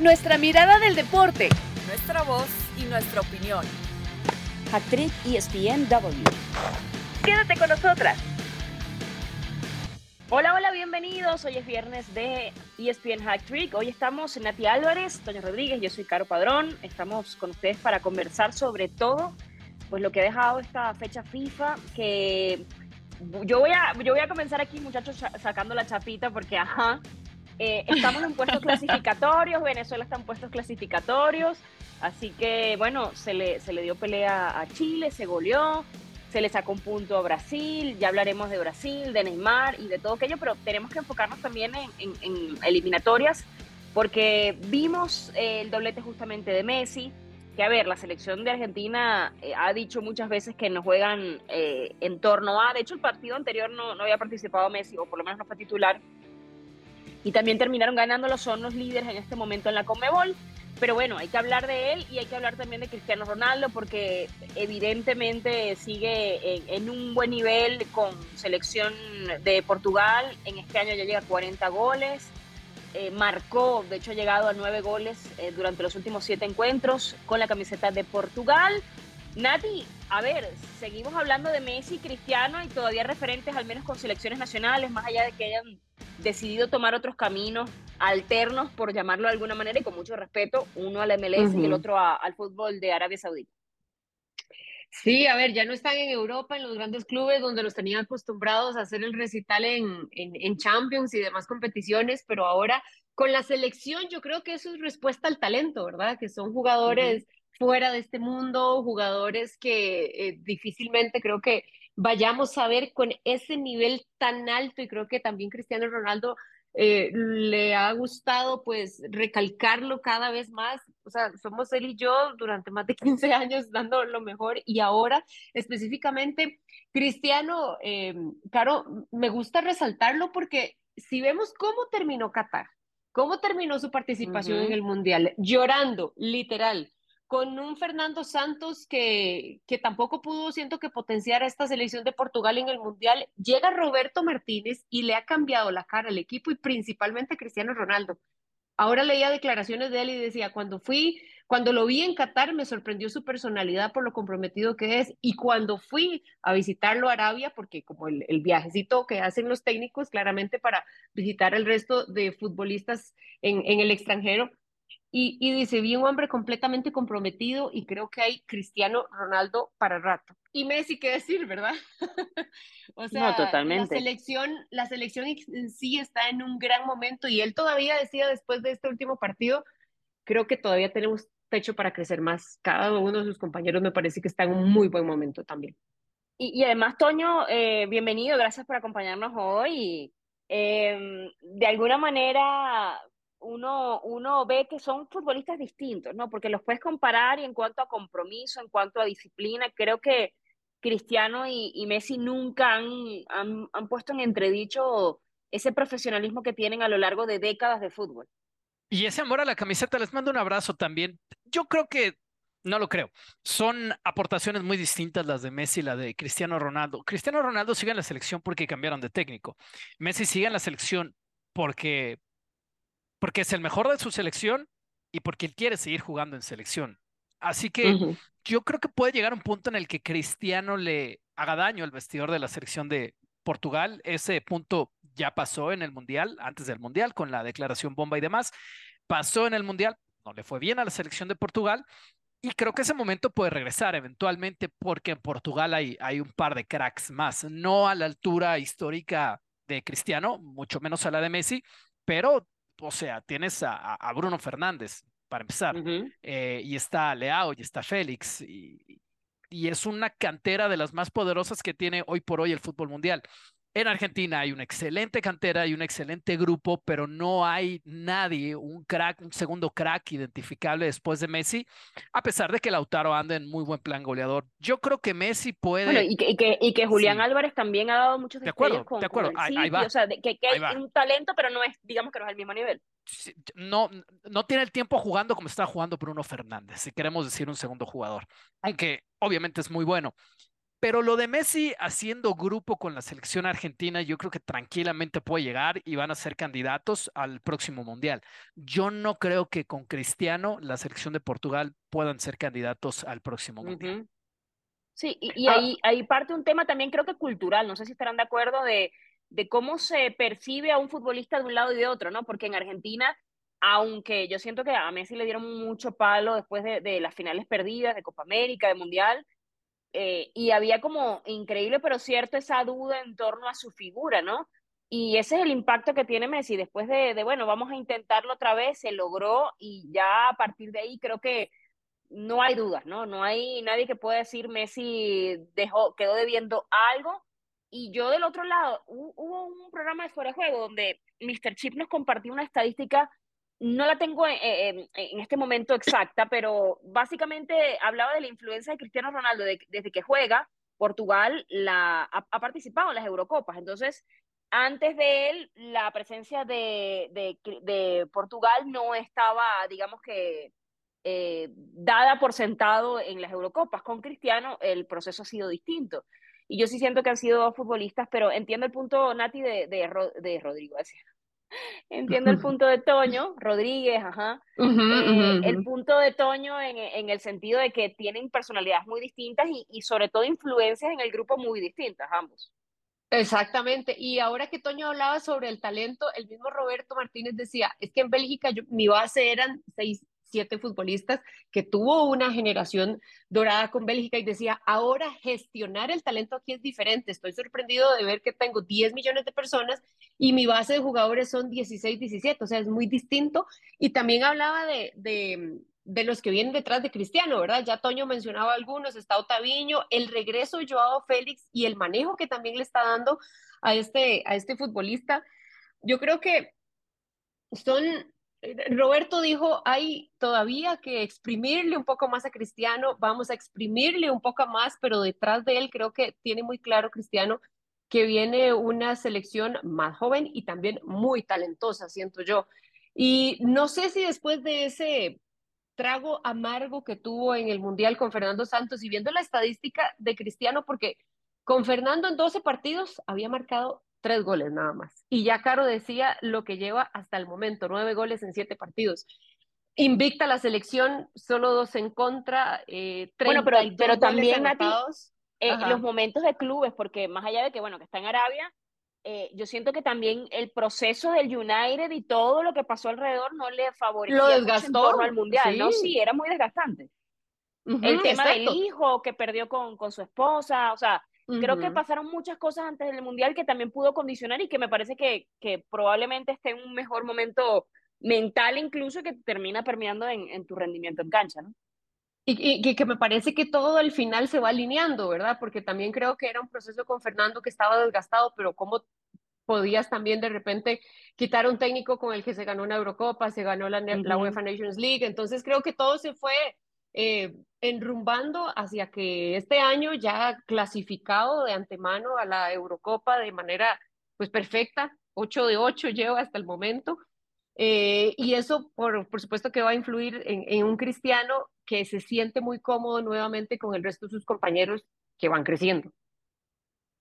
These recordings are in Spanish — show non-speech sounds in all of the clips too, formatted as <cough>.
Nuestra mirada del deporte. Nuestra voz y nuestra opinión. Actriz ESPNW. Quédate con nosotras. Hola, hola, bienvenidos. Hoy es viernes de ESPN Hack Trick. Hoy estamos en Nati Álvarez, Toño Rodríguez, yo soy Caro Padrón. Estamos con ustedes para conversar sobre todo pues lo que ha dejado esta fecha FIFA que yo voy a yo voy a comenzar aquí muchachos sacando la chapita porque ajá eh, estamos en puestos clasificatorios, Venezuela está en puestos clasificatorios, así que bueno, se le, se le dio pelea a Chile, se goleó, se le sacó un punto a Brasil, ya hablaremos de Brasil, de Neymar y de todo aquello, pero tenemos que enfocarnos también en, eliminatorias, porque vimos el doblete justamente de Messi, que a ver, la selección de Argentina eh, ha dicho muchas veces que no juegan eh, en torno a, de hecho el partido anterior no, no había participado Messi, o por lo menos no fue titular, y también terminaron ganándolo, son los líderes en este momento en la Conmebol. Pero bueno, hay que hablar de él y hay que hablar también de Cristiano Ronaldo porque evidentemente sigue en, un buen nivel con selección de Portugal. En este año ya llega a 40 goles. Eh, marcó, de hecho ha llegado a 9 goles eh, durante los últimos 7 encuentros con la camiseta de Portugal. Nati, a ver, seguimos hablando de Messi Cristiano y todavía referentes al menos con selecciones nacionales, más allá de que hayan decidido tomar otros caminos alternos, por llamarlo de alguna manera, y con mucho respeto, uno al MLS y el otro al fútbol de Arabia Saudita. Sí, a ver, ya no están en Europa, en los grandes clubes donde los tenían acostumbrados a hacer el recital en, en, Champions y demás competiciones, pero ahora con la selección yo creo que eso es respuesta al talento, ¿verdad? Que son jugadores fuera de este mundo, jugadores que eh, difícilmente creo que vayamos a ver con ese nivel tan alto y creo que también Cristiano Ronaldo eh, le ha gustado pues recalcarlo cada vez más. O sea, somos él y yo durante más de 15 años dando lo mejor y ahora específicamente Cristiano, eh, claro, me gusta resaltarlo porque si vemos cómo terminó Qatar, cómo terminó su participación en el Mundial, llorando, literal, con un Fernando Santos que, que tampoco pudo, siento que potenciar a esta selección de Portugal en el Mundial, llega Roberto Martínez y le ha cambiado la cara al equipo y principalmente Cristiano Ronaldo. Ahora leía declaraciones de él y decía, cuando fui, cuando lo vi en Qatar me sorprendió su personalidad por lo comprometido que es y cuando fui a visitarlo a Arabia, porque como el, el viajecito que hacen los técnicos claramente para visitar el resto de futbolistas en, en el extranjero, y, y, dice, vi un hombre completamente comprometido y creo que hay Cristiano Ronaldo para rato. Y Messi, qué decir, ¿verdad? <laughs> o sea, totalmente. La selección, la selección en sí está en un gran momento y él todavía decía después de este último partido, creo que todavía tenemos techo para crecer más. Cada uno de sus compañeros me parece que está en un muy buen momento también. Y, y además, Toño, eh, bienvenido, gracias por acompañarnos hoy. Eh, de alguna manera, uno, uno ve que son futbolistas distintos, ¿no? Porque los puedes comparar y en cuanto a compromiso, en cuanto a disciplina, creo que Cristiano y, Messi nunca han, han, han, puesto en entredicho ese profesionalismo que tienen a lo largo de décadas de fútbol. Y ese amor a la camiseta, les mando un abrazo también. Yo creo que, no lo creo, son aportaciones muy distintas las de Messi y la de Cristiano Ronaldo. Cristiano Ronaldo sigue en la selección porque cambiaron de técnico. Messi sigue en la selección porque porque es el mejor de su selección y porque él quiere seguir jugando en selección. Así que yo creo que puede llegar un punto en el que Cristiano le haga daño al vestidor de la selección de Portugal. Ese punto ya pasó en el Mundial, antes del Mundial, con la declaración bomba y demás. Pasó en el Mundial, no le fue bien a la selección de Portugal. Y creo que ese momento puede regresar eventualmente porque en Portugal hay, hay un par de cracks más, no a la altura histórica de Cristiano, mucho menos a la de Messi, pero o sea, tienes a, Bruno Fernández, para empezar, eh, y está Leao, y está Félix, y, y, es una cantera de las más poderosas que tiene hoy por hoy el fútbol mundial. En Argentina hay una excelente cantera y un excelente grupo, pero no hay nadie, un crack, un segundo crack identificable después de Messi, a pesar de que Lautaro anda en muy buen plan goleador. Yo creo que Messi puede. Bueno, y que, y que, Julián Álvarez también ha dado muchos De acuerdo, de acuerdo. ahí, va. O sea, que, hay un talento, pero no es, digamos que no es al mismo nivel. No, no tiene el tiempo jugando como está jugando Bruno Fernández, si queremos decir un segundo jugador, aunque obviamente es muy bueno. Pero lo de Messi haciendo grupo con la selección argentina, yo creo que tranquilamente puede llegar y van a ser candidatos al próximo mundial. Yo no creo que con Cristiano la selección de Portugal puedan ser candidatos al próximo mundial. Sí, y, y ah. ahí, ahí parte un tema también creo que cultural, no sé si estarán de acuerdo de, de cómo se percibe a un futbolista de un lado y de otro, ¿no? Porque en Argentina aunque yo siento que a Messi le dieron mucho palo después de, de las finales perdidas de Copa América, de Mundial, eh, y había como increíble pero cierto esa duda en torno a su figura, ¿no? Y ese es el impacto que tiene Messi después de, bueno, vamos a intentarlo otra vez, se logró y ya a partir de ahí creo que no hay dudas, ¿no? No hay nadie que pueda decir Messi dejó, quedó debiendo algo. Y yo del otro lado, hubo un programa de fuera de juego donde Mr. Chip nos compartió una estadística no la tengo en, este momento exacta, pero básicamente hablaba de la influencia de Cristiano Ronaldo desde que juega. Portugal ha, participado en las Eurocopas. Entonces, antes de él, la presencia de, de, Portugal no estaba, digamos que, eh, dada por sentado en las Eurocopas. Con Cristiano el proceso ha sido distinto. Y yo sí siento que han sido dos futbolistas, pero entiendo el punto, Nati, de, de, Rodrigo. <laughs> Entiendo el punto de Toño, Rodríguez, ajá. <laughs> Eh, el punto de Toño en, en, el sentido de que tienen personalidades muy distintas y, y, sobre todo influencias en el grupo muy distintas, ambos. Exactamente. Y ahora que Toño hablaba sobre el talento, el mismo Roberto Martínez decía, es que en Bélgica yo, mi base eran seis, siete futbolistas, que tuvo una generación dorada con Bélgica y decía, ahora gestionar el talento aquí es diferente. Estoy sorprendido de ver que tengo 10 millones de personas y mi base de jugadores son 16, 17, o sea, es muy distinto. Y también hablaba de, de, de los que vienen detrás de Cristiano, ¿verdad? Ya Toño mencionaba algunos, está Otaviño, el regreso Joao Félix y el manejo que también le está dando a este, a este futbolista. Yo creo que son Roberto dijo, hay todavía que exprimirle un poco más a Cristiano, vamos a exprimirle un poco más, pero detrás de él creo que tiene muy claro Cristiano que viene una selección más joven y también muy talentosa, siento yo. Y no sé si después de ese trago amargo que tuvo en el Mundial con Fernando Santos y viendo la estadística de Cristiano, porque con Fernando en 12 partidos había marcado tres goles nada más. Y ya Caro decía lo que lleva hasta el momento, nueve goles en siete partidos. Invicta la selección, solo dos en contra, eh, bueno, pero, pero también eh, los momentos de clubes, porque más allá de que, bueno, que está en Arabia, eh, yo siento que también el proceso del United y todo lo que pasó alrededor no le favoreció lo desgastó al mundial, ¿no? Sí, era muy desgastante. el tema del hijo que perdió con, con su esposa, o sea, Creo que pasaron muchas cosas antes del Mundial que también pudo condicionar y que me parece que, que probablemente esté en un mejor momento mental incluso que termina permeando en, en tu rendimiento en cancha, ¿no? Y, y, que me parece que todo al final se va alineando, ¿verdad? Porque también creo que era un proceso con Fernando que estaba desgastado, pero cómo podías también de repente quitar un técnico con el que se ganó una Eurocopa, se ganó la, la UEFA Nations League, entonces creo que todo se fue eh, enrumbando hacia que este año ya clasificado de antemano a la Eurocopa de manera pues perfecta, 8 de 8 lleva hasta el momento, eh, y eso por, por, supuesto que va a influir en, un cristiano que se siente muy cómodo nuevamente con el resto de sus compañeros que van creciendo.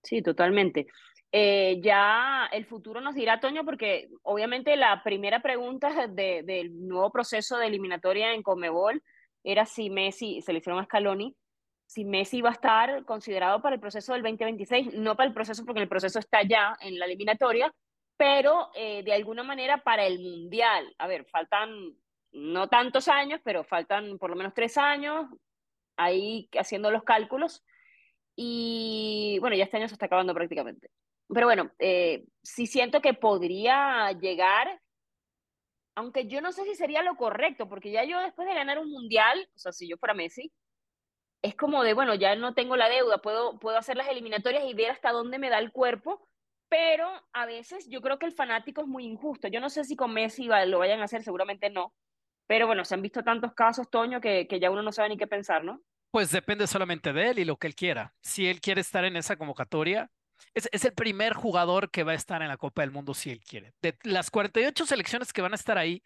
Sí, totalmente. Eh, ya el futuro nos dirá, Toño, porque obviamente la primera pregunta de, del nuevo proceso de eliminatoria en Comebol era si Messi, se le hicieron a Scaloni, si Messi iba a estar considerado para el proceso del 2026, no para el proceso porque el proceso está ya en la eliminatoria, pero eh, de alguna manera para el Mundial. A ver, faltan no tantos años, pero faltan por lo menos tres años ahí haciendo los cálculos. Y bueno, ya este año se está acabando prácticamente. Pero bueno, eh, sí siento que podría llegar aunque yo no sé si sería lo correcto, porque ya yo después de ganar un mundial, o sea, si yo fuera Messi, es como de, bueno, ya no tengo la deuda, puedo, puedo hacer las eliminatorias y ver hasta dónde me da el cuerpo, pero a veces yo creo que el fanático es muy injusto. Yo no sé si con Messi lo vayan a hacer, seguramente no, pero bueno, se han visto tantos casos, Toño, que, que ya uno no sabe ni qué pensar, ¿no? Pues depende solamente de él y lo que él quiera. Si él quiere estar en esa convocatoria, es, es, el primer jugador que va a estar en la Copa del Mundo si él quiere. De las 48 selecciones que van a estar ahí,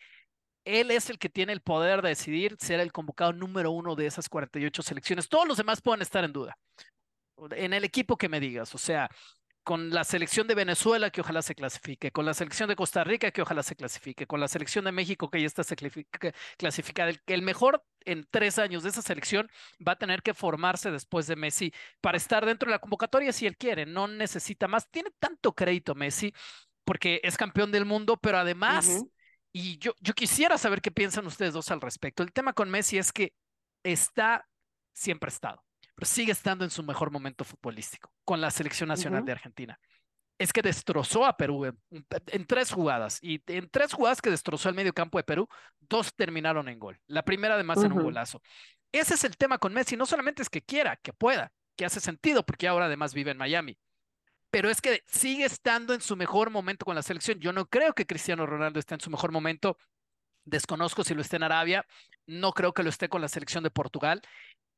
él es el que tiene el poder de decidir ser el convocado número uno de esas 48 selecciones. Todos los demás pueden estar en duda. en el equipo que me digas, o sea, con la selección de Venezuela que ojalá se clasifique, con la selección de Costa Rica que ojalá se clasifique, con la selección de México que ya está clasificada. El, el mejor en tres años de esa selección va a tener que formarse después de Messi para estar dentro de la convocatoria si él quiere, no necesita más. Tiene tanto crédito Messi porque es campeón del mundo, pero además, y yo, yo quisiera saber qué piensan ustedes dos al respecto. El tema con Messi es que está, siempre estado pero sigue estando en su mejor momento futbolístico con la selección nacional de Argentina. Es que destrozó a Perú en, tres jugadas y en tres jugadas que destrozó el medio campo de Perú, dos terminaron en gol. La primera además en un golazo. Ese es el tema con Messi. No solamente es que quiera, que pueda, que hace sentido porque ahora además vive en Miami. Pero es que sigue estando en su mejor momento con la selección. Yo no creo que Cristiano Ronaldo esté en su mejor momento Desconozco si lo esté en Arabia, no creo que lo esté con la selección de Portugal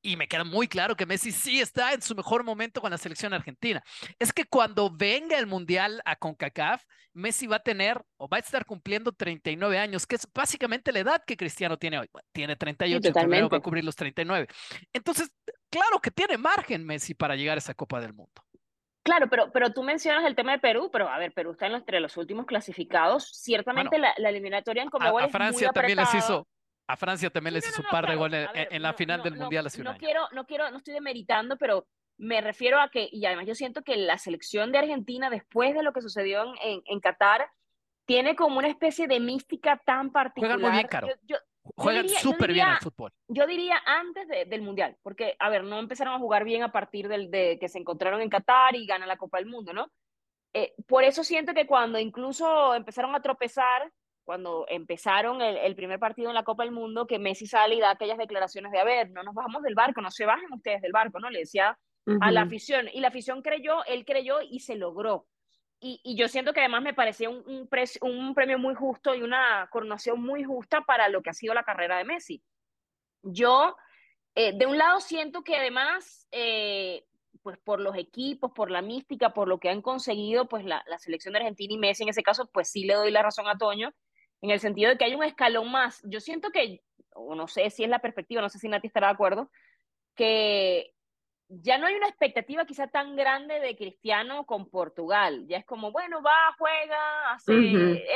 y me queda muy claro que Messi sí está en su mejor momento con la selección argentina. Es que cuando venga el Mundial a CONCACAF, Messi va a tener o va a estar cumpliendo 39 años, que es básicamente la edad que Cristiano tiene hoy. tiene 38, sí, va a cubrir los 39. Entonces, claro que tiene margen Messi para llegar a esa Copa del Mundo. Claro, pero, pero tú mencionas el tema de Perú, pero a ver, Perú está entre los últimos clasificados. Ciertamente la, eliminatoria en Conmebol a, a Francia también les hizo a Francia también les hizo un par de goles en, la final del Mundial hace un Quiero, no quiero, no estoy demeritando, pero me refiero a que, y además yo siento que la selección de Argentina, después de lo que sucedió en, en, Qatar, tiene como una especie de mística tan particular. Juegan muy bien, Caro. Juegan súper bien al fútbol. Yo diría antes del Mundial, porque, a ver, no empezaron a jugar bien a partir del, de que se encontraron en Qatar y ganan la Copa del Mundo, ¿no? Eh, por eso siento que cuando incluso empezaron a tropezar, cuando empezaron el, primer partido en la Copa del Mundo, que Messi sale y da aquellas declaraciones de, a ver, no nos bajamos del barco, no se bajen ustedes del barco, ¿no? Le decía a la afición. Y la afición creyó, él creyó y se logró. Y, y yo siento que además me parecía un, un, un, premio muy justo y una coronación muy justa para lo que ha sido la carrera de Messi. Yo, eh, de un lado, siento que además, eh, pues por los equipos, por la mística, por lo que han conseguido, pues la, la selección de Argentina y Messi en ese caso, pues sí le doy la razón a Toño en el sentido de que hay un escalón más. Yo siento que, o no sé si es la perspectiva, no sé si Nati estará de acuerdo, que ya no hay una expectativa quizá tan grande de Cristiano con Portugal. Ya es como, bueno, va, juega, hace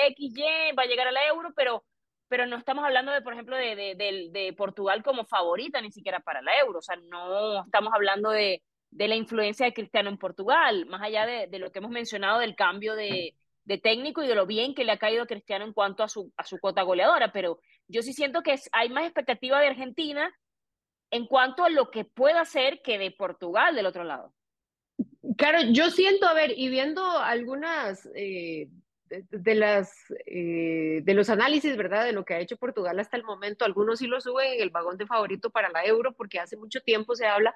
X, Y, va a llegar al euro, pero, pero no estamos hablando de, por ejemplo, de, de, de, Portugal como favorita ni siquiera para la euro. O sea, no estamos hablando de, de la influencia de Cristiano en Portugal, más allá de, lo que hemos mencionado del cambio de, de técnico y de lo bien que le ha caído a Cristiano en cuanto a su, a su cuota goleadora, pero yo sí siento que hay más expectativa de Argentina en cuanto a lo que pueda hacer que de Portugal del otro lado. Claro, yo siento, a ver, y viendo algunas eh, de, las eh, de los análisis, ¿verdad? De lo que ha hecho Portugal hasta el momento, algunos sí lo suben en el vagón de favorito para la Euro, porque hace mucho tiempo se habla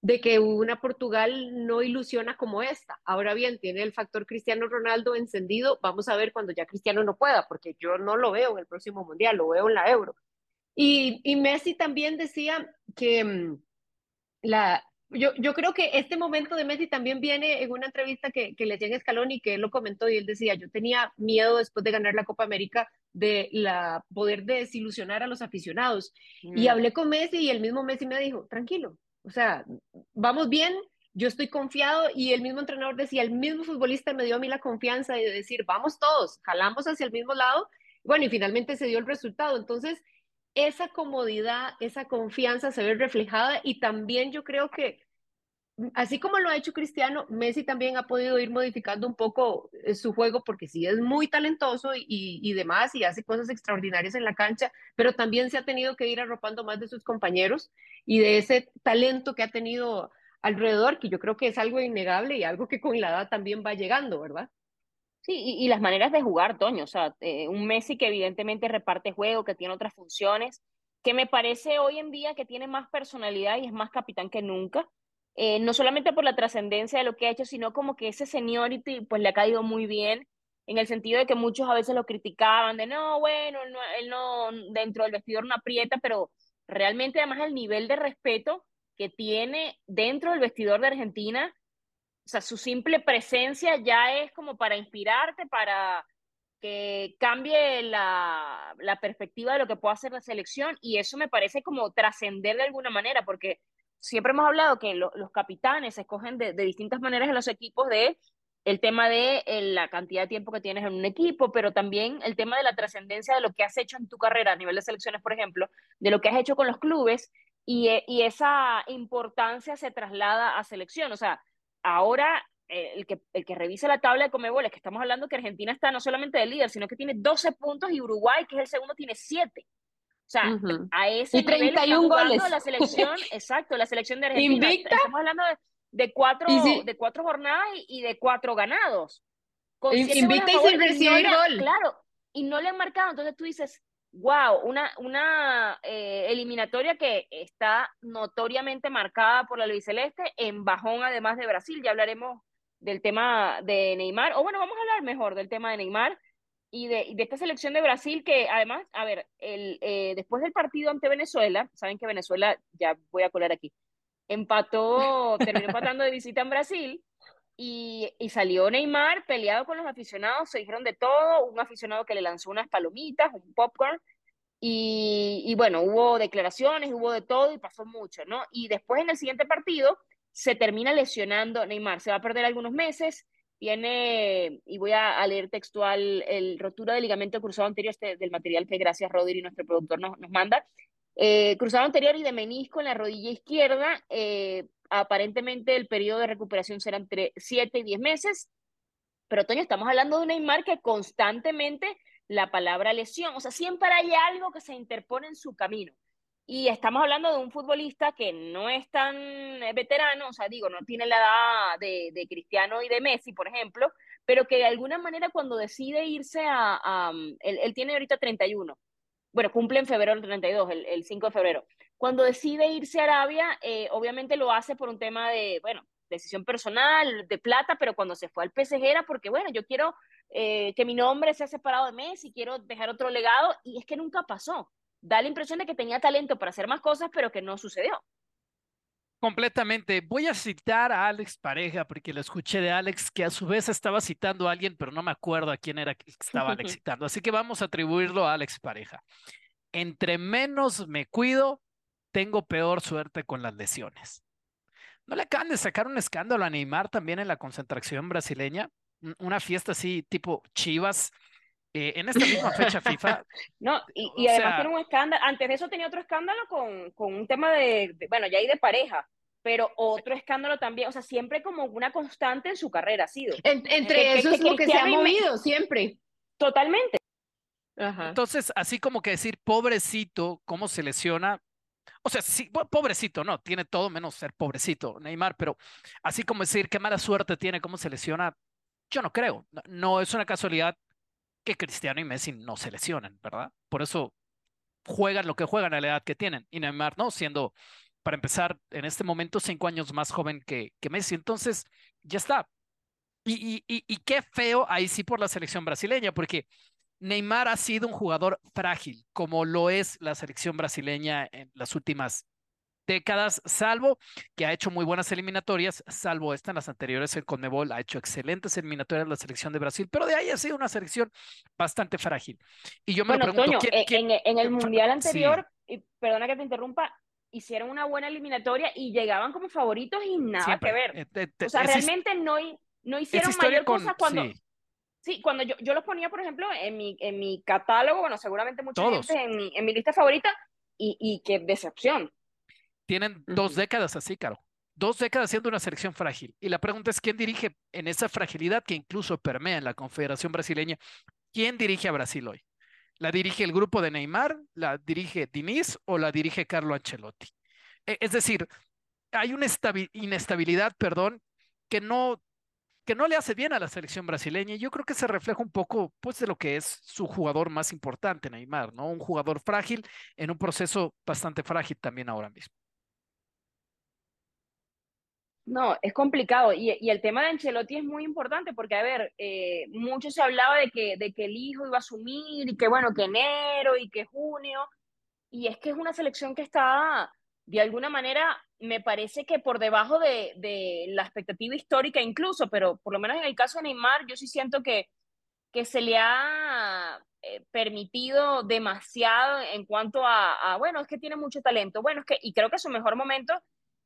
de que una Portugal no ilusiona como esta. Ahora bien, tiene el factor Cristiano Ronaldo encendido. Vamos a ver cuando ya Cristiano no pueda, porque yo no lo veo en el próximo Mundial, lo veo en la Euro. Y, y Messi también decía que mm, la, yo, yo, creo que este momento de Messi también viene en una entrevista que, que le hacía en Escalón y que él lo comentó y él decía, yo tenía miedo después de ganar la Copa América de la poder desilusionar a los aficionados. Y mm. hablé con Messi y el mismo Messi me dijo, tranquilo, o sea, vamos bien, yo estoy confiado y el mismo entrenador decía, el mismo futbolista me dio a mí la confianza de decir, vamos todos, jalamos hacia el mismo lado. Bueno, y finalmente se dio el resultado. Entonces, esa comodidad, esa confianza se ve reflejada y también yo creo que así como lo ha hecho Cristiano, Messi también ha podido ir modificando un poco eh, su juego porque sí es muy talentoso y, y, demás y hace cosas extraordinarias en la cancha, pero también se ha tenido que ir arropando más de sus compañeros y de ese talento que ha tenido alrededor, que yo creo que es algo innegable y algo que con la edad también va llegando, ¿verdad? Sí, y, las maneras de jugar, Toño, o sea, eh, un Messi que evidentemente reparte juego, que tiene otras funciones, que me parece hoy en día que tiene más personalidad y es más capitán que nunca eh, no solamente por la trascendencia de lo que ha hecho, sino como que ese seniority pues le ha caído muy bien, en el sentido de que muchos a veces lo criticaban, de no, bueno, él no, dentro del vestidor no aprieta, pero realmente además el nivel de respeto que tiene dentro del vestidor de Argentina, o sea, su simple presencia ya es como para inspirarte, para que cambie la, la perspectiva de lo que puede hacer la selección, y eso me parece como trascender de alguna manera, porque siempre hemos hablado que los capitanes se escogen de, de, distintas maneras en los equipos de el tema de eh, la cantidad de tiempo que tienes en un equipo, pero también el tema de la trascendencia de lo que has hecho en tu carrera a nivel de selecciones, por ejemplo, de lo que has hecho con los clubes y, eh, esa importancia se traslada a selección. O sea, ahora eh, el, que, el que revisa la tabla de Comebol es que estamos hablando que Argentina está no solamente de líder, sino que tiene 12 puntos y Uruguay, que es el segundo, tiene 7. O sea, a ese y 31 nivel goles. la selección, <laughs> exacto, la selección de Argentina. Invicta. Estamos hablando de, de cuatro, de cuatro jornadas y, y, de cuatro ganados. Con Invicta y sin recibir no gol. Claro, y no le han marcado. Entonces tú dices, wow, una, una eh, eliminatoria que está notoriamente marcada por la Luis Celeste, en bajón además de Brasil. Ya hablaremos del tema de Neymar, o bueno, vamos a hablar mejor del tema de Neymar y de, de esta selección de Brasil que además, a ver, el, eh, después del partido ante Venezuela, saben que Venezuela, ya voy a colar aquí, empató, <laughs> terminó empatando de visita en Brasil y, y, salió Neymar peleado con los aficionados, se dijeron de todo, un aficionado que le lanzó unas palomitas, un popcorn, y, y bueno, hubo declaraciones, hubo de todo y pasó mucho, ¿no? Y después en el siguiente partido se termina lesionando Neymar, se va a perder algunos meses, tiene, y voy a, leer textual, el rotura del ligamento cruzado anterior este, del material que gracias Rodri, nuestro productor, nos, nos manda, eh, cruzado anterior y de menisco en la rodilla izquierda. Eh, aparentemente el periodo de recuperación será entre 7 y 10 meses. Pero, Toño, estamos hablando de un Neymar que constantemente la palabra lesión, o sea, siempre hay algo que se interpone en su camino. Y estamos hablando de un futbolista que no es tan veterano, o sea, digo, no tiene la edad de, Cristiano y de Messi, por ejemplo, pero que de alguna manera cuando decide irse a, a él, él tiene ahorita 31, bueno, cumple en febrero del 32, el, el 5 de febrero. Cuando decide irse a Arabia, eh, obviamente lo hace por un tema de, bueno, decisión personal, de plata, pero cuando se fue al PSG era porque, bueno, yo quiero eh, que mi nombre sea separado de Messi, quiero dejar otro legado, y es que nunca pasó. Da la impresión de que tenía talento para hacer más cosas, pero que no sucedió. Completamente. Voy a citar a Alex Pareja, porque lo escuché de Alex, que a su vez estaba citando a alguien, pero no me acuerdo a quién era que estaba Alex <laughs> citando. Así que vamos a atribuirlo a Alex Pareja. Entre menos me cuido, tengo peor suerte con las lesiones. ¿No le acaban de sacar un escándalo a Neymar también en la concentración brasileña? Una fiesta así, tipo Chivas, eh, en esta misma fecha FIFA. <laughs> no, y, y además sea... tiene un escándalo. Antes de eso tenía otro escándalo con, con un tema de, de, bueno, ya hay de pareja, pero otro escándalo también. O sea, siempre como una constante en su carrera ha sido. En, entre que, eso que, es lo que se ha movido me... siempre. Totalmente. Ajá. Entonces, así como que decir, pobrecito, cómo se lesiona. O sea, sí, pobrecito, no, tiene todo menos ser pobrecito, Neymar, pero así como decir qué mala suerte tiene, cómo se lesiona, yo no creo. No, no es una casualidad que Cristiano y Messi no se lesionan, ¿verdad? Por eso juegan lo que juegan a la edad que tienen. Y Neymar, ¿no? Siendo, para empezar, en este momento cinco años más joven que, que Messi. Entonces, ya está. Y, y, y, y, qué feo ahí sí por la selección brasileña, porque Neymar ha sido un jugador frágil, como lo es la selección brasileña en las últimas décadas, salvo que ha hecho muy buenas eliminatorias, salvo esta en las anteriores en Conmebol, ha hecho excelentes eliminatorias la selección de Brasil, pero de ahí ha sido una selección bastante frágil. Y yo me bueno, pregunto, Toño, ¿quién, en, quién, en, en, el Mundial anterior, sí. y perdona que te interrumpa, hicieron una buena eliminatoria y llegaban como favoritos y nada Siempre. que ver. Eh, o sea, realmente no, no hicieron mayor con, cosa cuando... Sí. Sí, cuando yo, yo los ponía, por ejemplo, en mi, en mi catálogo, bueno, seguramente gente en mi, en mi lista favorita, y, y qué decepción. Tienen uh -huh. dos décadas así, Caro. Dos décadas siendo una selección frágil. Y la pregunta es, ¿quién dirige en esa fragilidad que incluso permea en la Confederación Brasileña? ¿Quién dirige a Brasil hoy? ¿La dirige el grupo de Neymar? ¿La dirige Diniz o la dirige Carlo Ancelotti? Es decir, hay una inestabilidad, perdón, que no que no le hace bien a la selección brasileña. Y yo creo que se refleja un poco pues, de lo que es su jugador más importante, Neymar, ¿no? Un jugador frágil en un proceso bastante frágil también ahora mismo. No, es complicado. Y, y, el tema de Ancelotti es muy importante porque, a ver, eh, mucho se hablaba de que, de que el hijo iba a asumir y que, bueno, que enero y que junio. Y es que es una selección que está, de alguna manera, me parece que por debajo de, de, la expectativa histórica incluso, pero por lo menos en el caso de Neymar, yo sí siento que, que se le ha eh, permitido demasiado en cuanto a, a, bueno, es que tiene mucho talento, bueno, es que, y creo que su mejor momento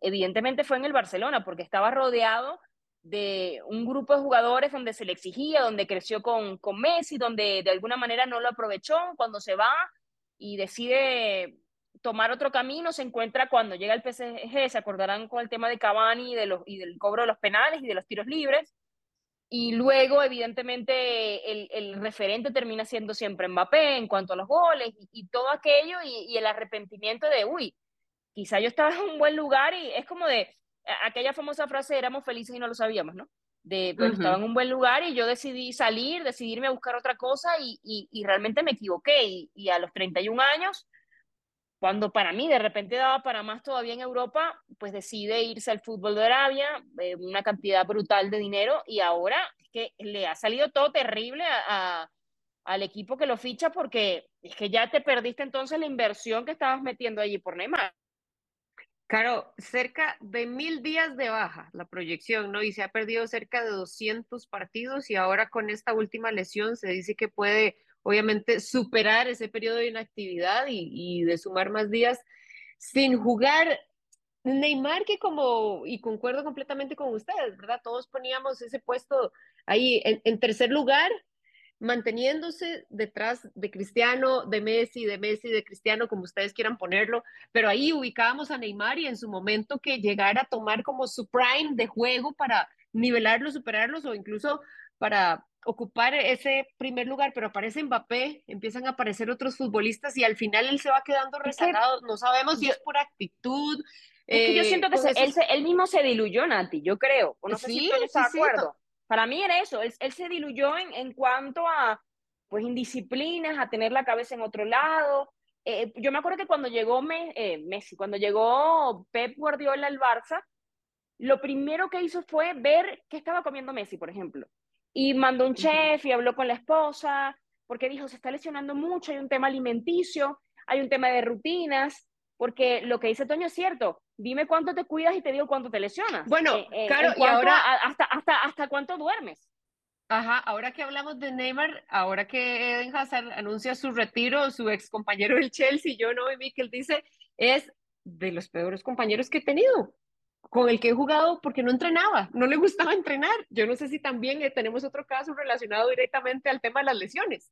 evidentemente fue en el Barcelona, porque estaba rodeado de un grupo de jugadores donde se le exigía, donde creció con, con Messi, donde de alguna manera no lo aprovechó. Cuando se va y decide tomar otro camino, se encuentra cuando llega el PSG, se acordarán con el tema de Cavani y, del cobro de los penales y de los tiros libres, y luego evidentemente el, referente termina siendo siempre Mbappé en cuanto a los goles y, y todo aquello y, y, el arrepentimiento de, uy, quizá yo estaba en un buen lugar y es como de aquella famosa frase, éramos felices y no lo sabíamos, ¿no? De, uh -huh. estaba en un buen lugar y yo decidí salir, decidirme a buscar otra cosa y, y, y realmente me equivoqué. Y, y, a los 31 años, cuando para mí de repente daba para más todavía en Europa, pues decide irse al fútbol de Arabia, eh, una cantidad brutal de dinero y ahora es que le ha salido todo terrible a, a, al equipo que lo ficha porque es que ya te perdiste entonces la inversión que estabas metiendo allí por Neymar. Claro, cerca de mil días de baja la proyección, ¿no? Y se ha perdido cerca de 200 partidos y ahora con esta última lesión se dice que puede, obviamente, superar ese periodo de inactividad y, y de sumar más días sin jugar. Neymar, que como, y concuerdo completamente con ustedes, ¿verdad? Todos poníamos ese puesto ahí en, en tercer lugar, manteniéndose detrás de Cristiano, de Messi, de Messi, de Cristiano, como ustedes quieran ponerlo, pero ahí ubicábamos a Neymar y en su momento que llegara a tomar como su prime de juego para nivelarlos, superarlos o incluso para ocupar ese primer lugar, pero aparece Mbappé, empiezan a aparecer otros futbolistas y al final él se va quedando rezagado, no sabemos si es por actitud. Es que yo siento que se, él, él, mismo se diluyó, Nati, yo creo, o no sé si tú sí, de acuerdo. Para mí era eso, él, él se diluyó en, en, cuanto a pues indisciplinas, a tener la cabeza en otro lado. Eh, yo me acuerdo que cuando llegó Me, eh, Messi, cuando llegó Pep Guardiola al Barça, lo primero que hizo fue ver qué estaba comiendo Messi, por ejemplo. Y mandó un chef y habló con la esposa, porque dijo, se está lesionando mucho, hay un tema alimenticio, hay un tema de rutinas, porque lo que dice Toño es cierto, dime cuánto te cuidas y te digo cuánto te lesionas. Bueno, eh, claro, y ahora a, hasta, hasta, hasta cuánto duermes. Ajá, ahora que hablamos de Neymar, ahora que Eden Hazard anuncia su retiro, su ex compañero del Chelsea, yo no, y Mikel dice, es de los peores compañeros que he tenido, con el que he jugado porque no entrenaba, no le gustaba entrenar. Yo no sé si también eh, tenemos otro caso relacionado directamente al tema de las lesiones.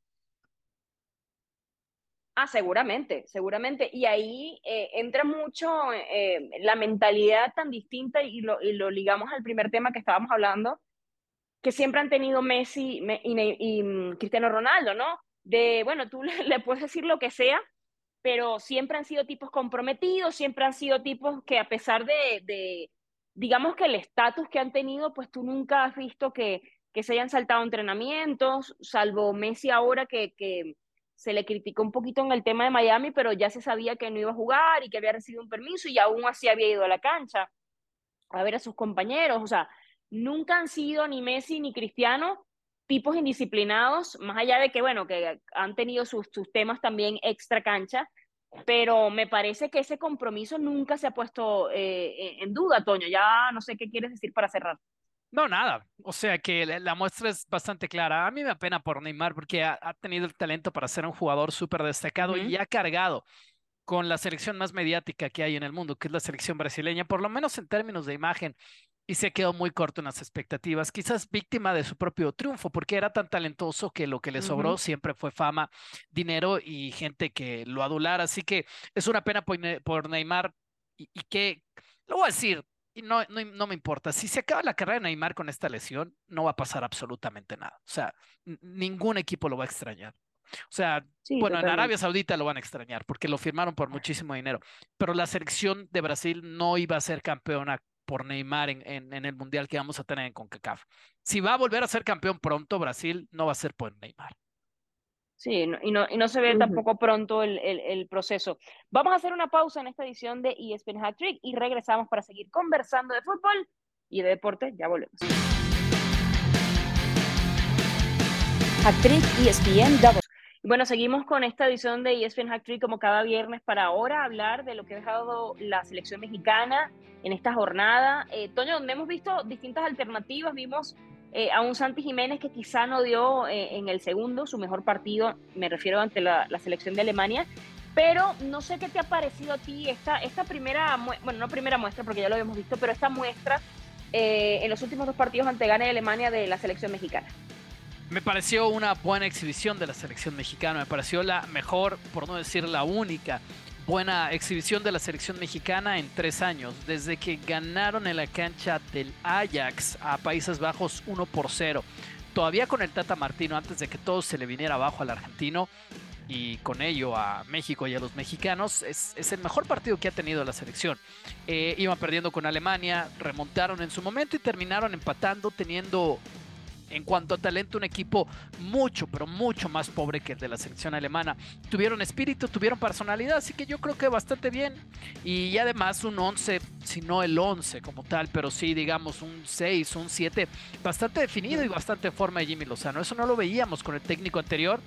Ah, seguramente, seguramente. Y ahí eh, entra mucho eh, la mentalidad tan distinta y lo, y lo, ligamos al primer tema que estábamos hablando, que siempre han tenido Messi y, y, y mm, Cristiano Ronaldo, ¿no? De, bueno, tú <laughs> le, le, puedes decir lo que sea, pero siempre han sido tipos comprometidos, siempre han sido tipos que a pesar de, de digamos que el estatus que han tenido, pues tú nunca has visto que, que se hayan saltado entrenamientos, salvo Messi ahora que... que se le criticó un poquito en el tema de Miami, pero ya se sabía que no iba a jugar y que había recibido un permiso y aún así había ido a la cancha a ver a sus compañeros. O sea, nunca han sido ni Messi ni Cristiano tipos indisciplinados, más allá de que, bueno, que han tenido sus, sus temas también extra cancha, pero me parece que ese compromiso nunca se ha puesto eh, en duda, Toño. Ya no sé qué quieres decir para cerrar. No, nada. O sea que la muestra es bastante clara. A mí me apena por Neymar porque ha, ha tenido el talento para ser un jugador súper destacado uh -huh. y ha cargado con la selección más mediática que hay en el mundo, que es la selección brasileña, por lo menos en términos de imagen, y se quedó muy corto en las expectativas, quizás víctima de su propio triunfo, porque era tan talentoso que lo que le sobró uh -huh. siempre fue fama, dinero y gente que lo adulara. Así que es una pena por, por Neymar y, y que, lo voy a decir, y no, no, no, me importa. Si se acaba la carrera de Neymar con esta lesión, no va a pasar absolutamente nada. O sea, ningún equipo lo va a extrañar. O sea, sí, bueno, en Arabia Saudita lo van a extrañar porque lo firmaron por muchísimo dinero. Pero la selección de Brasil no iba a ser campeona por Neymar en, en, en el mundial que vamos a tener en CONCACAF. Si va a volver a ser campeón pronto, Brasil no va a ser por Neymar. Sí, no, y, no, y no se ve uh -huh. tampoco pronto el, el, el, proceso. Vamos a hacer una pausa en esta edición de ESPN Hat Trick y regresamos para seguir conversando de fútbol y de deporte. Ya volvemos. Hat Trick ESPN Double. Bueno, seguimos con esta edición de ESPN Hack Trick como cada viernes para ahora hablar de lo que ha dejado la selección mexicana en esta jornada. Eh, Toño, donde hemos visto distintas alternativas, vimos eh, a un Santi Jiménez que quizá no dio eh, en el segundo su mejor partido, me refiero ante la, selección de Alemania, Pero no sé qué te ha parecido a ti esta, esta primera, bueno, no primera muestra porque ya lo habíamos visto, pero esta muestra eh, en los últimos dos partidos ante Ghana y Alemania de la selección mexicana. Me pareció una buena exhibición de la selección mexicana, me pareció la mejor, por no decir la única, buena exhibición de la selección mexicana en tres años, desde que ganaron en la cancha del Ajax a Países Bajos 1 por 0. Todavía con el Tata Martino, antes de que todo se le viniera abajo al argentino, y con ello a México y a los mexicanos, es, el mejor partido que ha tenido la selección. Eh, iban perdiendo con Alemania, remontaron en su momento y terminaron empatando, teniendo en cuanto a talento un equipo mucho, pero mucho más pobre que el de la selección alemana. Tuvieron espíritu, tuvieron personalidad, así que yo creo que bastante bien. Y además un 11, si no el 11 como tal, pero sí digamos un 6, un 7, bastante definido y bastante forma de Jimmy Lozano. Eso no lo veíamos con el técnico anterior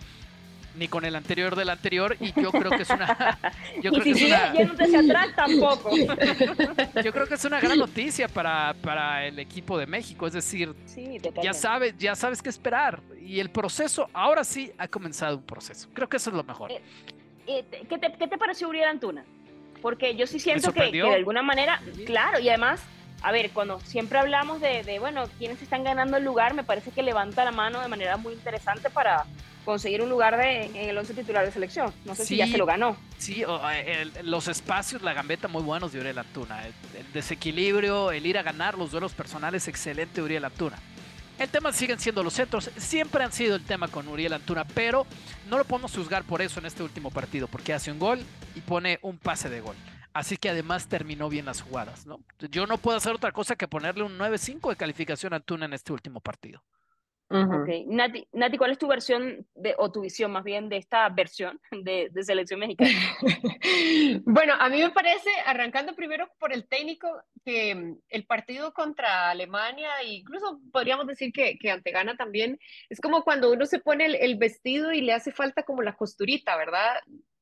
ni con el anterior del anterior y yo creo que es una <laughs> yo creo que es una, atrás tampoco. <laughs> Yo creo que es una gran noticia para, para el equipo de México es decir ya sabes ya sabes qué esperar y el proceso ahora sí ha comenzado un proceso. Creo que eso es lo mejor. Eh, eh, ¿qué, te, ¿qué, te, pareció Uriel Antuna? porque yo sí siento que, que de alguna manera claro y además a ver, cuando siempre hablamos de, de, bueno, quienes están ganando el lugar, me parece que levanta la mano de manera muy interesante para, conseguir un lugar de, en el 11 titular de selección. No sé si ya se lo ganó. Sí, los espacios, la gambeta muy buenos de Uriel Antuna. El, desequilibrio, el ir a ganar los duelos personales, excelente Uriel Antuna. El tema siguen siendo los centros, siempre han sido el tema con Uriel Antuna, pero no lo podemos juzgar por eso en este último partido, porque hace un gol y pone un pase de gol. Así que además terminó bien las jugadas, ¿no? Yo no puedo hacer otra cosa que ponerle un 9-5 de calificación a Antuna en este último partido. Nati, Nati, ¿cuál es tu versión de, o tu visión más bien de esta versión <laughs> de, de selección mexicana? <laughs> bueno, a mí me parece, arrancando primero por el técnico, que mm, el partido contra Alemania, e incluso podríamos decir que, que ante Ghana también, es como cuando uno se pone el, vestido y le hace falta como la costurita, ¿verdad?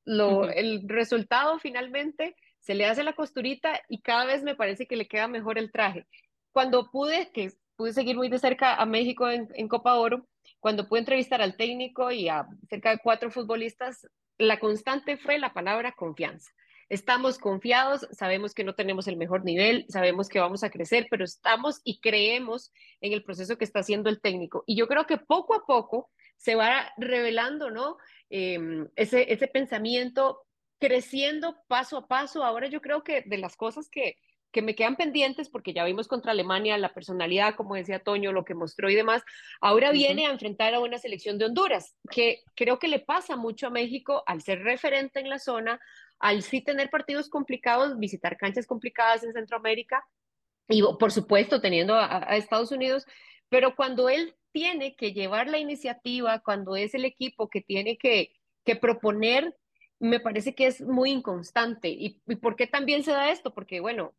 Lo, El resultado finalmente se le hace la costurita y cada vez me parece que le queda mejor el traje. Cuando pude, que pude seguir muy de cerca a México en, Copa Oro, cuando pude entrevistar al técnico y a cerca de cuatro futbolistas, la constante fue la palabra confianza. Estamos confiados, sabemos que no tenemos el mejor nivel, sabemos que vamos a crecer, pero estamos y creemos en el proceso que está haciendo el técnico. Y yo creo que poco a poco se va revelando, ¿no? Em, ese, ese pensamiento creciendo paso a paso. Ahora yo creo que de las cosas que, que me quedan pendientes porque ya vimos contra Alemania la personalidad, como decía Toño, lo que mostró y demás. Ahora viene a enfrentar a una selección de Honduras, que creo que le pasa mucho a México al ser referente en la zona, al sí tener partidos complicados, visitar canchas complicadas en Centroamérica y por supuesto teniendo a, a Estados Unidos, pero cuando él tiene que llevar la iniciativa, cuando es el equipo que tiene que, que proponer me parece que es muy inconstante. ¿Y, por qué también se da esto? Porque, bueno,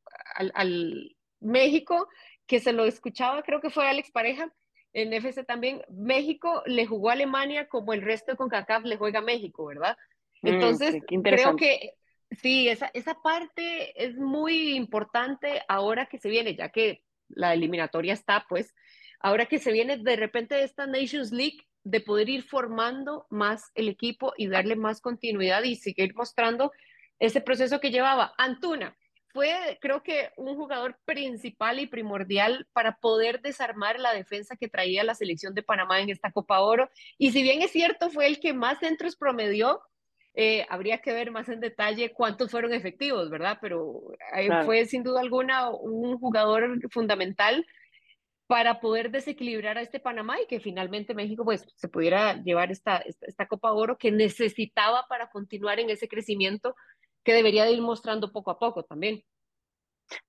al, México, que se lo escuchaba, creo que fue Alex Pareja, en FC también, México le jugó a Alemania como el resto de CONCACAF le juega a México, ¿verdad? Mm, Entonces, creo que sí, esa, esa parte es muy importante ahora que se viene, ya que la eliminatoria está, pues, ahora que se viene de repente esta Nations League, de poder ir formando más el equipo y darle más continuidad y seguir mostrando ese proceso que llevaba. Antuna fue, creo que, un jugador principal y primordial para poder desarmar la defensa que traía la selección de Panamá en esta Copa Oro. Y si bien es cierto, fue el que más centros promedió, eh, habría que ver más en detalle cuántos fueron efectivos, ¿verdad? Pero eh, fue sin duda alguna un jugador fundamental para poder desequilibrar a este Panamá y que finalmente México pues se pudiera llevar esta, esta, Copa Oro que necesitaba para continuar en ese crecimiento que debería de ir mostrando poco a poco también.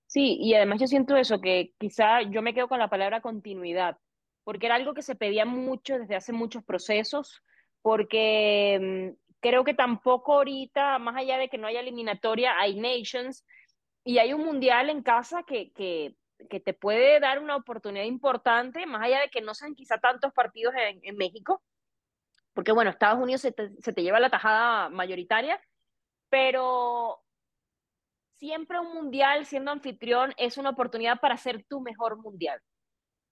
Sí, y además yo siento eso, que quizá yo me quedo con la palabra continuidad, porque era algo que se pedía mucho desde hace muchos procesos, porque mm, creo que tampoco ahorita, más allá de que no haya eliminatoria, hay Nations y hay un mundial en casa que, que que te puede dar una oportunidad importante, más allá de que no sean quizá tantos partidos en, México, porque bueno, Estados Unidos se te, se te lleva la tajada mayoritaria, pero siempre un mundial siendo anfitrión es una oportunidad para hacer tu mejor mundial.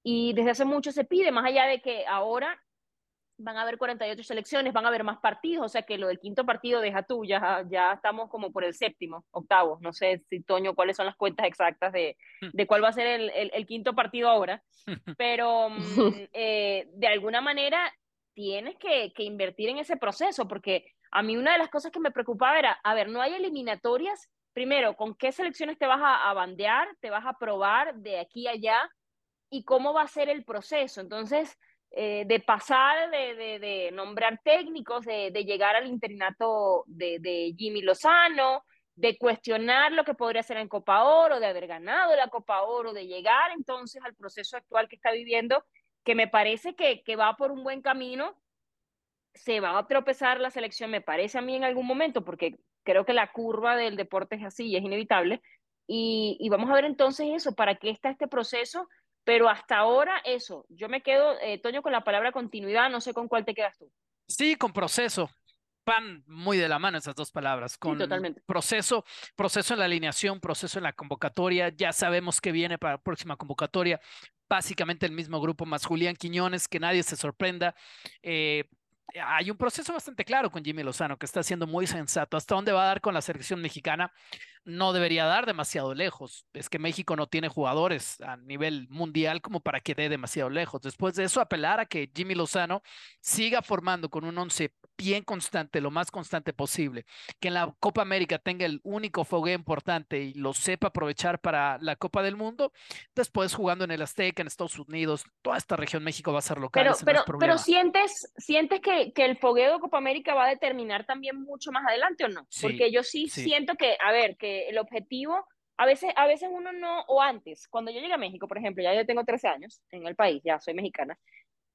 Y desde hace mucho se pide, más allá de que ahora van a haber 48 selecciones, van a haber más partidos, o sea que lo del quinto partido deja tú, ya, ya estamos como por el séptimo, octavo, no sé si Toño cuáles son las cuentas exactas de, Hmm. de cuál va a ser el, el, el quinto partido ahora, <laughs> pero mm, <laughs> eh, de alguna manera tienes que, que invertir en ese proceso, porque a mí una de las cosas que me preocupaba era, a ver, no hay eliminatorias, primero, ¿con qué selecciones te vas a, a bandear, te vas a probar de aquí a allá? y cómo va a ser el proceso. Entonces, eh, de pasar de, de, de, nombrar técnicos, de, de llegar al interinato de, Jimmy Lozano, de cuestionar lo que podría ser en Copa Oro, de haber ganado la Copa Oro, de llegar entonces al proceso actual que está viviendo, que me parece que, que va por un buen camino. Se va a tropezar la selección, me parece a mí en algún momento, porque creo que la curva del deporte es así es inevitable. Y, y vamos a ver entonces eso, para qué está este proceso pero hasta ahora eso, yo me quedo, eh, Toño, con la palabra continuidad, no sé con cuál te quedas tú. Sí, con proceso. Van muy de la mano esas dos palabras, con sí, totalmente. proceso, proceso en la alineación, proceso en la convocatoria, ya sabemos que viene para la próxima convocatoria, básicamente el mismo grupo más Julián Quiñones, que nadie se sorprenda. Eh, hay un proceso bastante claro con Jimmy Lozano, que está siendo muy sensato. ¿Hasta dónde va a dar con la selección mexicana? No debería dar demasiado lejos. Es que México no tiene jugadores a nivel mundial como para que dé demasiado lejos. Después de eso, apelar a que Jimmy Lozano siga formando con un once bien constante, lo más constante posible, que en la Copa América tenga el único fogueo importante y lo sepa aprovechar para la Copa del Mundo, después jugando en el Azteca, en Estados Unidos, toda esta región México va a ser local. Pero, pero, no pero sientes, sientes que, que, el fogueo de Copa América va a determinar también mucho más adelante o no? Sí, Porque yo sí, sí, siento que, a ver, que el objetivo, a veces, a veces uno no, o antes, cuando yo llegué a México, por ejemplo, ya yo tengo 13 años en el país, ya soy mexicana,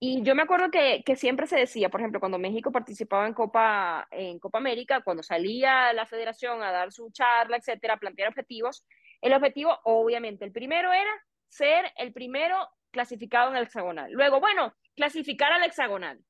y yo me acuerdo que, que, siempre se decía, por ejemplo, cuando México participaba en Copa, en Copa América, cuando salía la federación a dar su charla, etcétera, a plantear objetivos, el objetivo, obviamente, el primero era ser el primero clasificado en el hexagonal. Luego, bueno, clasificar al hexagonal.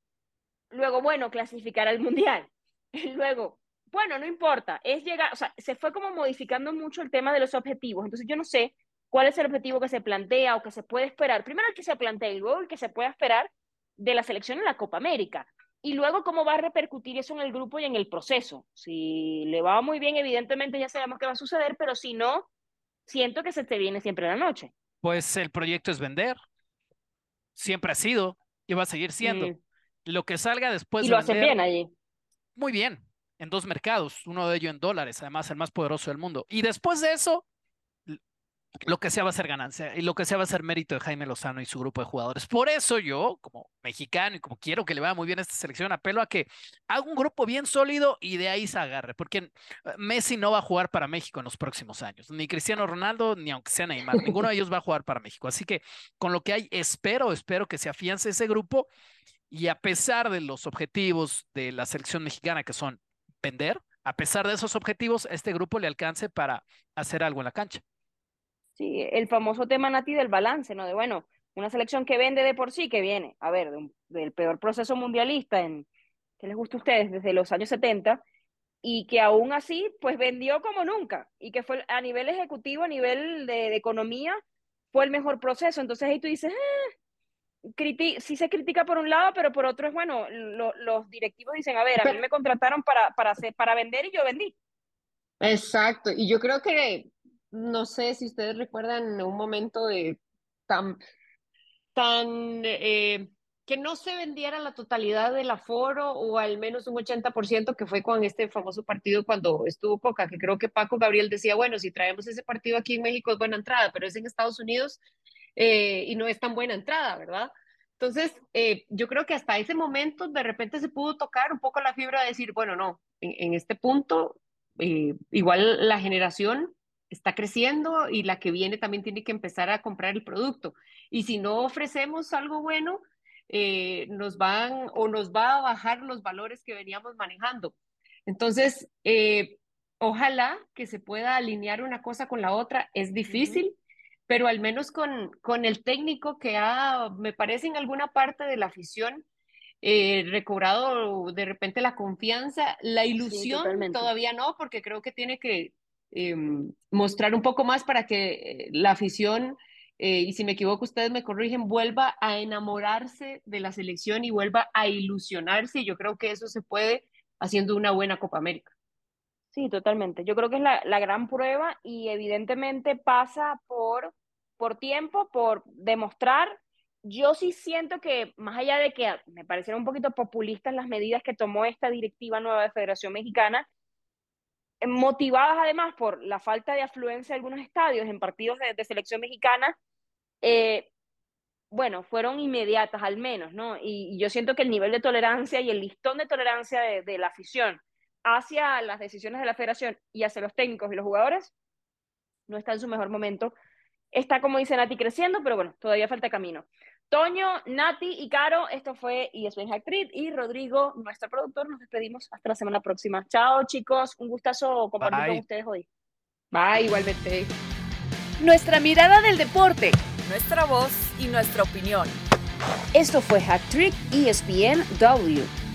Luego, bueno, clasificar al mundial. <laughs> Luego, bueno, no importa, es llegar, o sea, se fue como modificando mucho el tema de los objetivos. Entonces, yo no sé cuál es el objetivo que se plantea o que se puede esperar. Primero el que se plantea y luego el que se puede esperar de la selección en la Copa América. Y luego cómo va a repercutir eso en el grupo y en el proceso. Si le va muy bien, evidentemente ya sabemos qué va a suceder, pero si no, siento que se te viene siempre la noche. Pues el proyecto es vender. Siempre ha sido y va a seguir siendo. Mm. Lo que salga después y de lo hacen vender, bien allí. Muy bien, en dos mercados, uno de ellos en dólares, además el más poderoso del mundo. Y después de eso, lo que sea va a ser ganancia y lo que sea va a ser mérito de Jaime Lozano y su grupo de jugadores. Por eso yo, como mexicano y como quiero que le vaya muy bien a esta selección, apelo a que haga un grupo bien sólido y de ahí se agarre, porque eh, Messi no va a jugar para México en los próximos años, ni Cristiano Ronaldo, ni aunque sea Neymar, <laughs> ninguno de ellos va a jugar para México. Así que con lo que hay, espero, espero que se afiance ese grupo y a pesar de los objetivos de la selección mexicana que son vender, a pesar de esos objetivos, este grupo le alcance para hacer algo en la cancha. Sí, el famoso tema, Nati, del balance, ¿no? De, bueno, una selección que vende de por sí, que viene, a ver, del peor proceso mundialista en, ¿qué les gusta a ustedes? Desde los años 70, y que aún así, pues vendió como nunca, y que fue a nivel ejecutivo, a nivel de, economía, fue el mejor proceso. Entonces ahí tú dices, eh, criti sí se critica por un lado, pero por otro es, bueno, lo, los directivos dicen, a ver, a mí me contrataron para, para, hacer, para vender y yo vendí. Exacto, y yo creo que no sé si ustedes recuerdan un momento de tan, tan eh, que no se vendiera la totalidad del aforo o al menos un 80% que fue con este famoso partido cuando estuvo Coca, que creo que Paco Gabriel decía, bueno, si traemos ese partido aquí en México es buena entrada, pero es en Estados Unidos eh, y no es tan buena entrada, ¿verdad? Entonces, eh, yo creo que hasta ese momento de repente se pudo tocar un poco la fibra de decir, bueno, no, en, en este punto, igual la generación está creciendo y la que viene también tiene que empezar a comprar el producto. Y si no ofrecemos algo bueno, eh, nos van o nos va a bajar los valores que veníamos manejando. Entonces, eh, ojalá que se pueda alinear una cosa con la otra. Es difícil, uh -huh. Pero al menos con, con el técnico que ha, me parece en alguna parte de la afición, eh, recobrado de repente la confianza, la ilusión sí, todavía no, porque creo que tiene que eh, mostrar un poco más para que la afición eh, y si me equivoco ustedes me corrigen, vuelva a enamorarse de la selección y vuelva a ilusionarse. Y yo creo que eso se puede haciendo una buena Copa América. Sí, totalmente. Yo creo que es la, la gran prueba y evidentemente pasa por, por tiempo, por demostrar. Yo sí siento que, más allá de que me parecieron un poquito populistas las medidas que tomó esta directiva nueva de Federación Mexicana, motivadas además por la falta de afluencia de algunos estadios en partidos de, selección mexicana, eh, bueno, fueron inmediatas al menos, ¿no? Y, yo siento que el nivel de tolerancia y el listón de tolerancia de, la afición hacia las decisiones de la federación y hacia los técnicos y los jugadores no está en su mejor momento. Está, como dice Nati, creciendo, pero bueno, todavía falta camino. Toño, Nati y Caro, esto fue ESPN Actriz y Rodrigo, nuestro productor. Nos despedimos hasta la semana próxima. Chao, chicos. Un gustazo compartir Bye. con ustedes hoy. Bye, igualmente. Nuestra mirada del deporte. Nuestra voz y nuestra opinión. Esto fue Hack Trick ESPN W.